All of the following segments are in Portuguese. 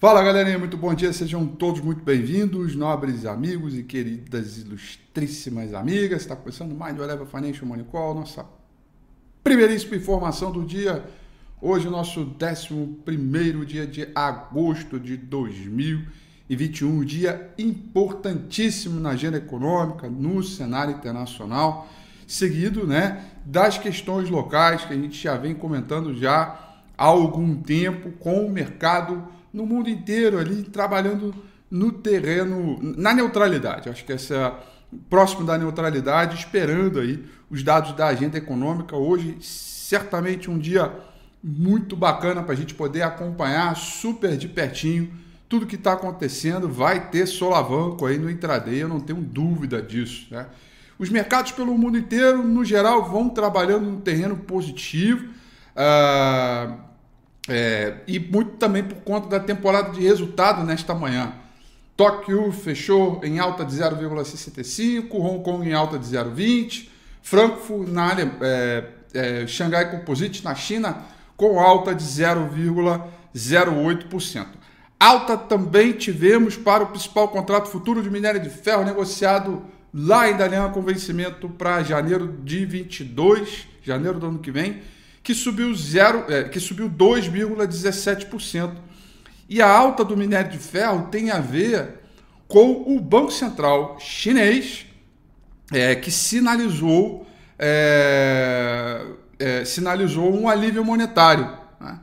Fala galerinha, muito bom dia, sejam todos muito bem-vindos, nobres amigos e queridas ilustríssimas amigas. Está começando mais do Eleva Financial Money Call, nossa primeiríssima informação do dia. Hoje, nosso 11 dia de agosto de 2021, dia importantíssimo na agenda econômica, no cenário internacional, seguido né, das questões locais que a gente já vem comentando já há algum tempo com o mercado no mundo inteiro ali trabalhando no terreno, na neutralidade. Acho que essa próximo da neutralidade, esperando aí os dados da agenda econômica. Hoje, certamente um dia muito bacana para a gente poder acompanhar super de pertinho tudo que está acontecendo. Vai ter solavanco aí no intraday, eu não tenho dúvida disso. Né? Os mercados pelo mundo inteiro, no geral, vão trabalhando no terreno positivo. Uh, é, e muito também por conta da temporada de resultado nesta manhã. Tóquio fechou em alta de 0,65, Hong Kong em alta de 0,20, Frankfurt na é, é, Xangai Composite na China com alta de 0,08%. Alta também tivemos para o principal contrato futuro de minério de ferro negociado lá em Dalian com vencimento para janeiro de 22, janeiro do ano que vem, que subiu, zero, é, que subiu 2,17%. E a alta do minério de ferro tem a ver com o Banco Central chinês, é, que sinalizou, é, é sinalizou um alívio monetário. Né?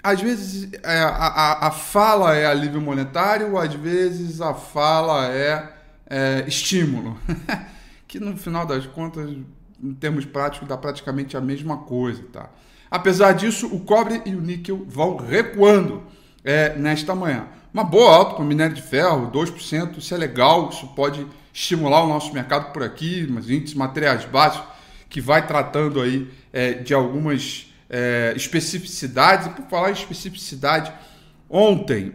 Às vezes é, a, a, fala é alívio monetário, às vezes a fala é, é estímulo, que no final das contas em termos práticos, dá praticamente a mesma coisa. Tá? Apesar disso, o cobre e o níquel vão recuando é, nesta manhã. Uma boa alta para o minério de ferro, 2%, isso é legal, isso pode estimular o nosso mercado por aqui, mas índices materiais básicos, que vai tratando aí é, de algumas é, especificidades. E por falar em especificidade, ontem,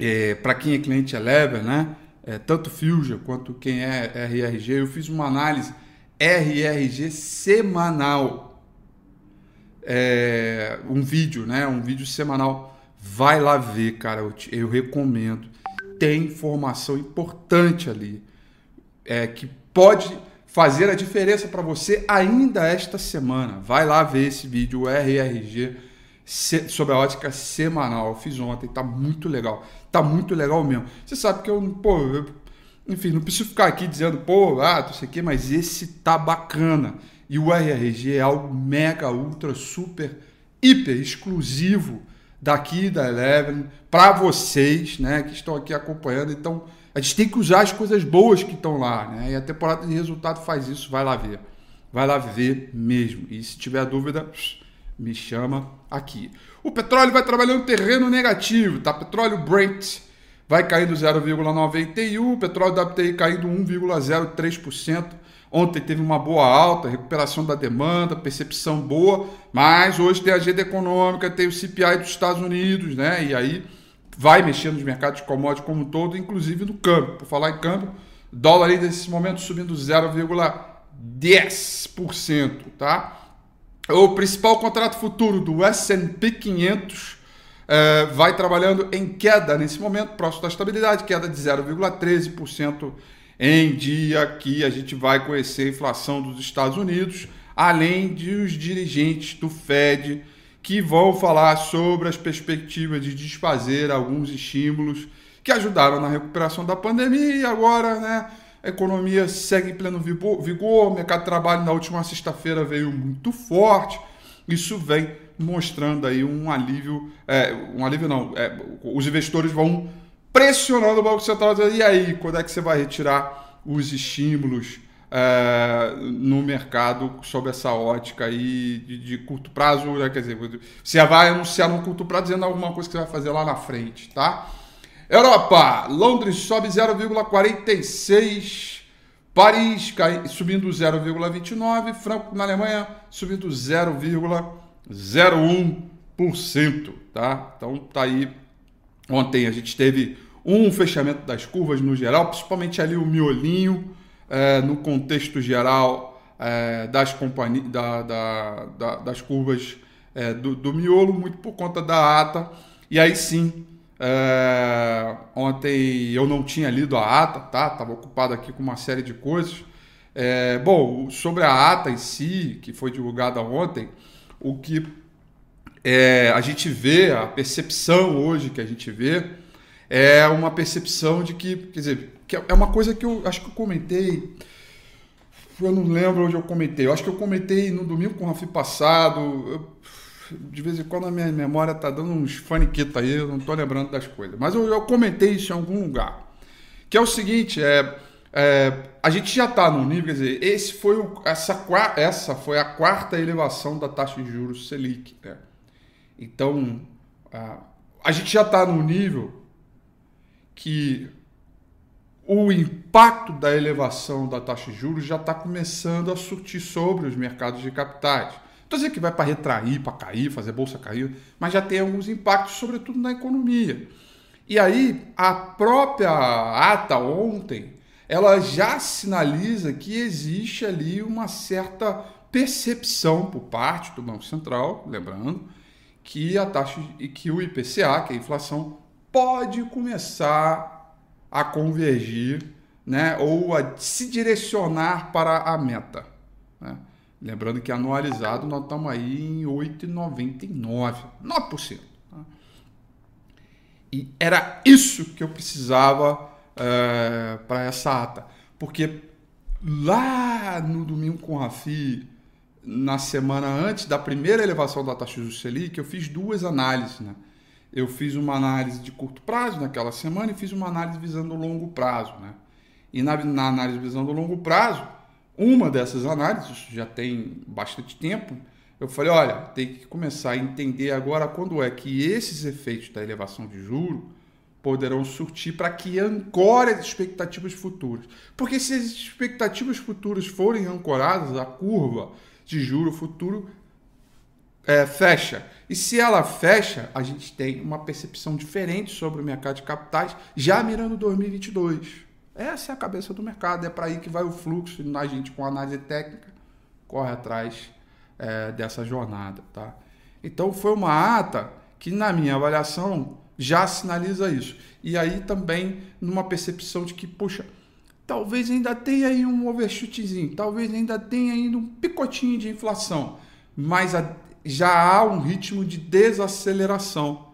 é, para quem é cliente Eleven, né, é, tanto Fusion quanto quem é RRG, eu fiz uma análise RRG semanal. É, um vídeo, né? Um vídeo semanal. Vai lá ver, cara. Eu, te, eu recomendo. Tem informação importante ali. É, que pode fazer a diferença para você ainda esta semana. Vai lá ver esse vídeo, RRG, sobre a ótica semanal. Eu fiz ontem, tá muito legal. Tá muito legal mesmo. Você sabe que eu, pô, eu enfim, não preciso ficar aqui dizendo, pô, ah, não sei o quê, mas esse tá bacana. E o RRG é algo mega, ultra, super, hiper exclusivo daqui da Eleven para vocês, né, que estão aqui acompanhando. Então, a gente tem que usar as coisas boas que estão lá, né? E a temporada de resultado faz isso, vai lá ver. Vai lá ver mesmo. E se tiver dúvida, me chama aqui. O petróleo vai trabalhando terreno negativo, tá? Petróleo Brent vai caindo 0,91%, petróleo WTI caindo 1,03%. Ontem teve uma boa alta, recuperação da demanda, percepção boa, mas hoje tem a agenda econômica, tem o CPI dos Estados Unidos, né? E aí vai mexendo nos mercados de commodities como um todo, inclusive no câmbio. Por falar em câmbio, dólar aí nesse momento subindo 0,10%, tá? O principal contrato futuro do S&P 500 é, vai trabalhando em queda nesse momento, próximo da estabilidade, queda de 0,13% em dia que a gente vai conhecer a inflação dos Estados Unidos, além de os dirigentes do Fed que vão falar sobre as perspectivas de desfazer alguns estímulos que ajudaram na recuperação da pandemia e agora, né, a economia segue em pleno vigor, o mercado de trabalho na última sexta-feira veio muito forte, isso vem mostrando aí um alívio, é, um alívio não, é, os investidores vão pressionando o Banco Central, e aí, quando é que você vai retirar os estímulos é, no mercado sob essa ótica aí de, de curto prazo, né? quer dizer, você vai anunciar no curto prazo dizendo alguma coisa que você vai fazer lá na frente, tá? Europa, Londres sobe 0,46%, Paris cai, subindo 0,29%, Franco na Alemanha subindo 0,1%. 0,1%, tá? Então tá aí. Ontem a gente teve um fechamento das curvas no geral, principalmente ali o miolinho, é, no contexto geral é, das companhias, da, da, da, das curvas é, do, do miolo, muito por conta da ata. E aí sim ontem eu não tinha lido a ata, tá? Estava ocupado aqui com uma série de coisas. Bom, sobre a ata em si, que foi divulgada ontem, o que é, a gente vê, a percepção hoje que a gente vê, é uma percepção de que, quer dizer, que é uma coisa que eu acho que eu comentei, eu não lembro onde eu comentei, eu acho que eu comentei no domingo com o Rafi passado, eu, de vez em quando a minha memória tá dando uns faniquetos aí, eu não tô lembrando das coisas, mas eu, eu comentei isso em algum lugar, que é o seguinte, é, é a gente já está no nível, quer dizer, esse foi o, essa, essa foi a quarta elevação da taxa de juros Selic, né? Então, a, a gente já está no nível que o impacto da elevação da taxa de juros já está começando a surtir sobre os mercados de capitais. Estou dizendo que vai para retrair, para cair, fazer bolsa cair, mas já tem alguns impactos, sobretudo na economia. E aí, a própria ata ontem, ela já sinaliza que existe ali uma certa percepção por parte do Banco Central, lembrando, que a taxa e que o IPCA, que é a inflação, pode começar a convergir, né, ou a se direcionar para a meta. Né? Lembrando que anualizado nós estamos aí em 8,99, 9%. Tá? E era isso que eu precisava é, para essa ata. Porque lá no domingo com o Rafi, na semana antes da primeira elevação da taxa de Selic, eu fiz duas análises. Né? Eu fiz uma análise de curto prazo naquela semana e fiz uma análise visando longo prazo. Né? E na, na análise visando longo prazo, uma dessas análises, já tem bastante tempo, eu falei, olha, tem que começar a entender agora quando é que esses efeitos da elevação de juro poderão surtir para que ancore as expectativas futuras. Porque se as expectativas futuras forem ancoradas, a curva de juro futuro é, fecha. E se ela fecha, a gente tem uma percepção diferente sobre o mercado de capitais, já mirando 2022. Essa é a cabeça do mercado, é para aí que vai o fluxo, a gente com análise técnica corre atrás é, dessa jornada. Tá? Então foi uma ata que, na minha avaliação, já sinaliza isso. E aí também numa percepção de que, puxa, talvez ainda tenha aí um overshootzinho, talvez ainda tenha ainda um picotinho de inflação, mas já há um ritmo de desaceleração,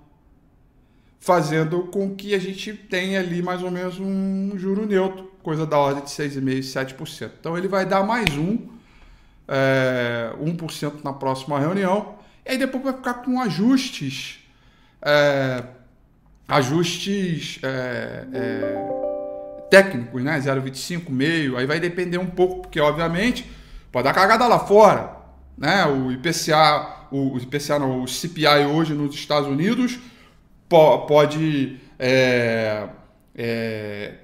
fazendo com que a gente tenha ali mais ou menos um juro neutro, coisa da ordem de 6,5%, 7%. Então ele vai dar mais um, é, 1% na próxima reunião, e aí depois vai ficar com ajustes, é, ajustes é, é técnicos, né? 0,25, meio, aí vai depender um pouco, porque obviamente pode dar cagada lá fora, né? O IPCA, o IPCA não, o CPI hoje nos Estados Unidos pode é, é,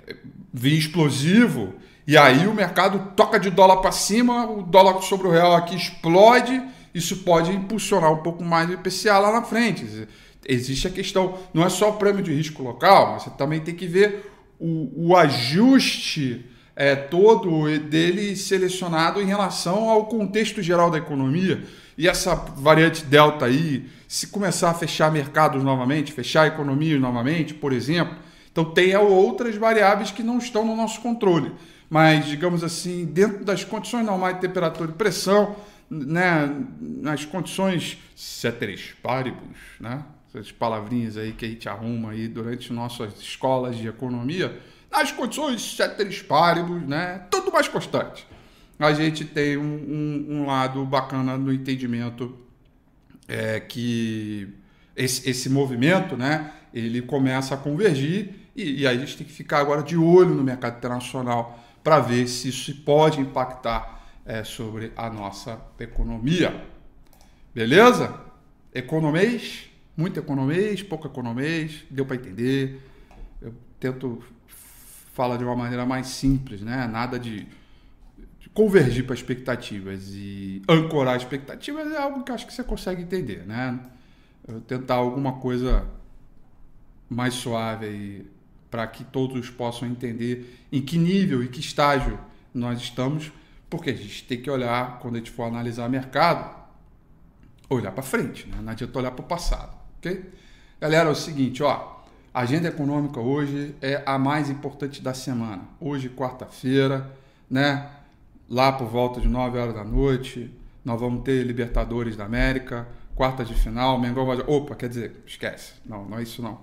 vir explosivo e aí o mercado toca de dólar para cima, o dólar sobre o real aqui explode, isso pode impulsionar um pouco mais o IPCA lá na frente. Existe a questão, não é só o prêmio de risco local, mas você também tem que ver o, o ajuste é, todo dele selecionado em relação ao contexto geral da economia. E essa variante delta aí, se começar a fechar mercados novamente, fechar economias novamente, por exemplo, então tem outras variáveis que não estão no nosso controle. Mas, digamos assim, dentro das condições normais de temperatura e pressão, né, nas condições ceteris paribus, né, essas palavrinhas aí que a gente arruma aí durante nossas escolas de economia, nas condições ceteris paribus, né? Tudo mais constante. A gente tem um, um, um lado bacana no entendimento é, que esse, esse movimento, né? Ele começa a convergir e, e aí a gente tem que ficar agora de olho no mercado internacional para ver se isso pode impactar é, sobre a nossa economia. Beleza? Economês? Muito economês, pouco economês, deu para entender. Eu tento falar de uma maneira mais simples, né? Nada de, de convergir para expectativas e ancorar expectativas é algo que acho que você consegue entender, né? Eu tentar alguma coisa mais suave aí para que todos possam entender em que nível e que estágio nós estamos, porque a gente tem que olhar quando a gente for analisar mercado, olhar para frente, né? não adianta olhar para o passado ok? Galera, é o seguinte, ó. A agenda econômica hoje é a mais importante da semana. Hoje, quarta-feira, né? Lá por volta de 9 horas da noite, nós vamos ter Libertadores da América, quarta de final, Mengão vai. Opa, quer dizer, esquece. Não, não é isso não.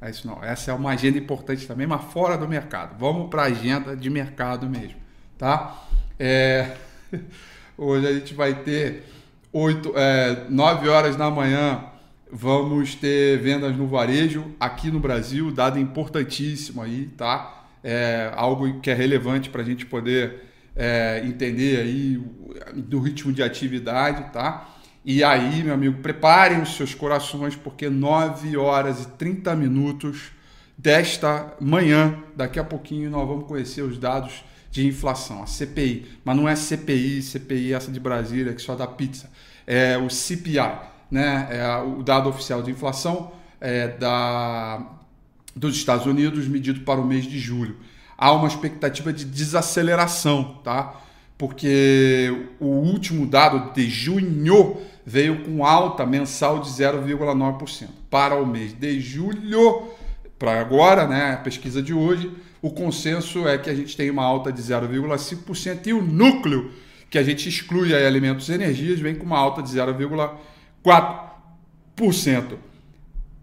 É isso não. Essa é uma agenda importante também, mas fora do mercado. Vamos para a agenda de mercado mesmo, tá? É... Hoje a gente vai ter 8, é, 9 horas da manhã Vamos ter vendas no varejo aqui no Brasil, dado importantíssimo aí, tá? É algo que é relevante para a gente poder é, entender aí do ritmo de atividade, tá? E aí, meu amigo, preparem os seus corações, porque 9 horas e 30 minutos desta manhã, daqui a pouquinho, nós vamos conhecer os dados de inflação, a CPI. Mas não é CPI, CPI essa de Brasília, que só dá pizza. É o CPI né, é o dado oficial de inflação é, da, dos Estados Unidos medido para o mês de julho. Há uma expectativa de desaceleração, tá? Porque o último dado de junho veio com alta mensal de 0,9%. Para o mês de julho, para agora, né, a pesquisa de hoje, o consenso é que a gente tem uma alta de 0,5% e o núcleo, que a gente exclui aí alimentos e energias, vem com uma alta de 0,4%. 4%.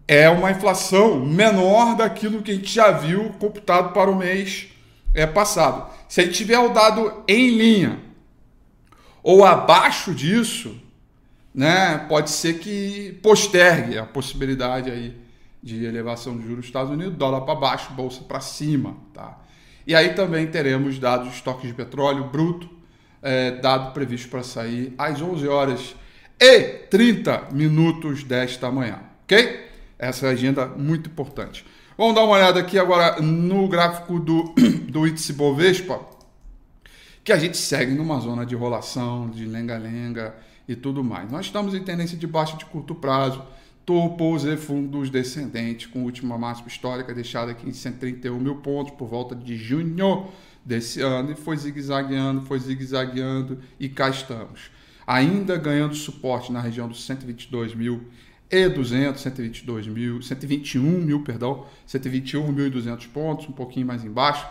É uma inflação menor daquilo que a gente já viu computado para o mês é, passado. Se a gente tiver o dado em linha ou abaixo disso, né, pode ser que postergue a possibilidade aí de elevação de juros nos Estados Unidos, dólar para baixo, bolsa para cima, tá? E aí também teremos dados de estoques de petróleo bruto, é, dado previsto para sair às 11 horas e 30 minutos desta manhã, ok? Essa é a agenda muito importante. Vamos dar uma olhada aqui agora no gráfico do, do índice Bovespa, que a gente segue numa zona de rolação, de lenga-lenga e tudo mais. Nós estamos em tendência de baixa de curto prazo, topos e fundos descendentes, com última máxima histórica deixada aqui em 131 mil pontos por volta de junho desse ano, e foi zigue-zagueando, foi zigue-zagueando, e cá estamos ainda ganhando suporte na região dos 122 mil e 200, 122 mil, 121 mil, perdão, 121.200 pontos, um pouquinho mais embaixo.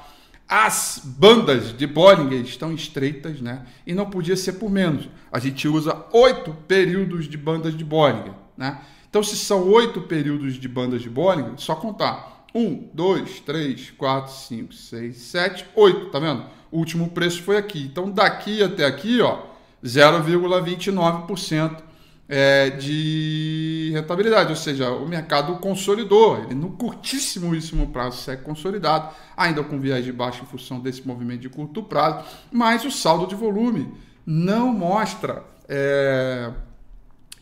As bandas de Bollinger estão estreitas, né? E não podia ser por menos. A gente usa oito períodos de bandas de Bollinger, né? Então, se são oito períodos de bandas de Bollinger, só contar. Um, dois, três, quatro, cinco, seis, sete, oito, tá vendo? O último preço foi aqui. Então, daqui até aqui, ó, 0,29% é, de rentabilidade, ou seja, o mercado consolidou, ele no curtíssimo prazo segue consolidado, ainda com viés de baixo em função desse movimento de curto prazo, mas o saldo de volume não mostra é,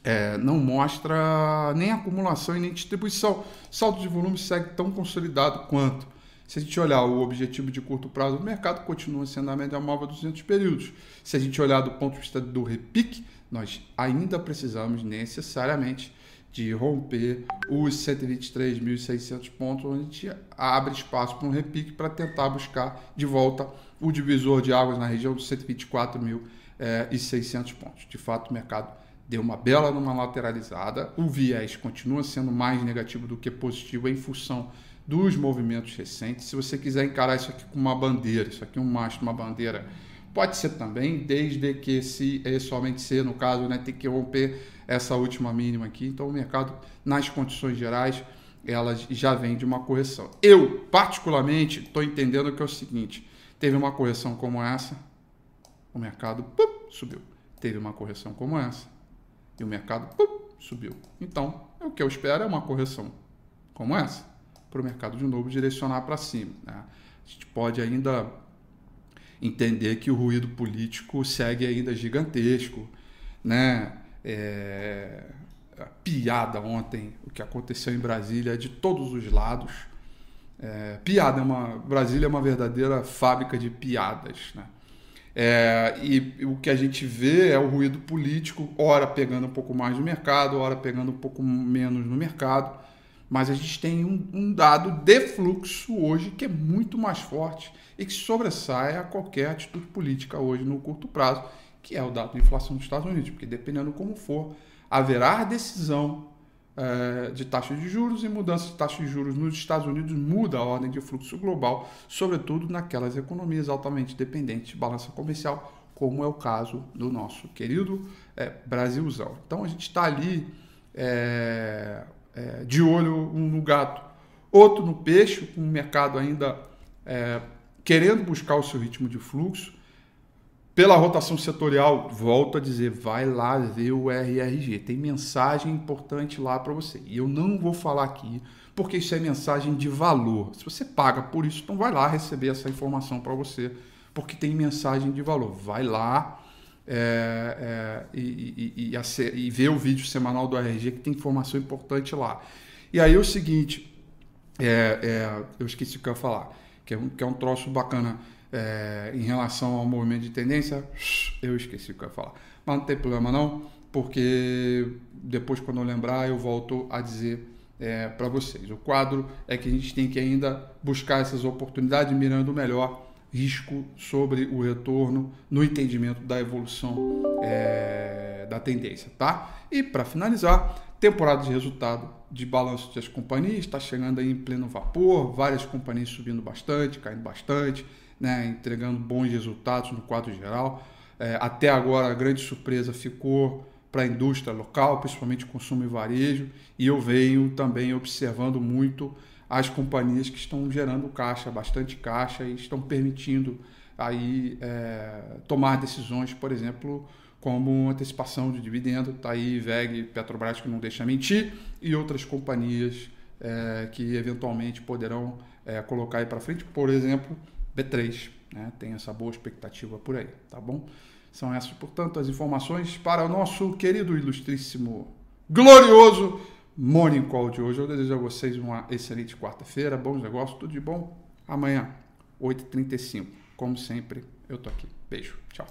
é, não mostra nem acumulação e nem distribuição. Saldo de volume segue tão consolidado quanto. Se a gente olhar o objetivo de curto prazo do mercado, continua sendo a média móvel dos 200 períodos. Se a gente olhar do ponto de vista do repique, nós ainda precisamos necessariamente de romper os 123.600 pontos, onde a gente abre espaço para um repique para tentar buscar de volta o divisor de águas na região dos 124.600 eh, pontos. De fato, o mercado deu uma bela numa lateralizada, o viés continua sendo mais negativo do que positivo em função dos movimentos recentes. Se você quiser encarar isso aqui com uma bandeira, isso aqui é um mastro, uma bandeira, pode ser também, desde que se é somente ser, no caso, né, ter que romper essa última mínima aqui. Então o mercado, nas condições gerais, ela já vem de uma correção. Eu, particularmente, estou entendendo que é o seguinte: teve uma correção como essa, o mercado pup, subiu. Teve uma correção como essa, e o mercado pup, subiu. Então, o que eu espero é uma correção como essa para o mercado de novo direcionar para cima. Né? A gente pode ainda entender que o ruído político segue ainda gigantesco, né? É, piada ontem, o que aconteceu em Brasília é de todos os lados. É, piada é uma Brasília é uma verdadeira fábrica de piadas, né? É, e o que a gente vê é o ruído político, ora pegando um pouco mais no mercado, ora pegando um pouco menos no mercado. Mas a gente tem um, um, dado de fluxo hoje que é muito mais forte e que sobressai a qualquer atitude política hoje no curto prazo, que é o dado de inflação dos Estados Unidos. Porque dependendo como for, haverá decisão é, de taxa de juros e mudança de taxa de juros nos Estados Unidos muda a ordem de fluxo global, sobretudo naquelas economias altamente dependentes de balança comercial, como é o caso do nosso querido é, Brasilzão. Então a gente está ali é, é, de olho um no gato, outro no peixe, com o mercado ainda é, querendo buscar o seu ritmo de fluxo. Pela rotação setorial, volto a dizer, vai lá ver o RRG. Tem mensagem importante lá para você. E eu não vou falar aqui, porque isso é mensagem de valor. Se você paga por isso, então vai lá receber essa informação para você, porque tem mensagem de valor. Vai lá é, é, e, e, e, e ver o vídeo semanal do RRG, que tem informação importante lá. E aí é o seguinte, é, é, eu esqueci o que eu ia falar, que é um, que é um troço bacana é, em relação ao movimento de tendência, eu esqueci o que eu ia falar. Mas não tem problema não, porque depois quando eu lembrar eu volto a dizer é, para vocês. O quadro é que a gente tem que ainda buscar essas oportunidades mirando melhor risco sobre o retorno no entendimento da evolução é, da tendência, tá? E para finalizar, temporada de resultado de balanço das companhias está chegando aí em pleno vapor, várias companhias subindo bastante, caindo bastante né, entregando bons resultados no quadro geral. É, até agora, a grande surpresa ficou para a indústria local, principalmente consumo e varejo, e eu venho também observando muito as companhias que estão gerando caixa, bastante caixa, e estão permitindo aí é, tomar decisões, por exemplo, como antecipação de dividendo, tá aí VEG, Petrobras que não deixa mentir, e outras companhias é, que eventualmente poderão é, colocar aí para frente, por exemplo, B3. Né? Tem essa boa expectativa por aí, tá bom? São essas, portanto, as informações para o nosso querido, ilustríssimo, glorioso Morning Call de hoje. Eu desejo a vocês uma excelente quarta-feira, bons negócios, tudo de bom. Amanhã, 8h35. Como sempre, eu tô aqui. Beijo, tchau.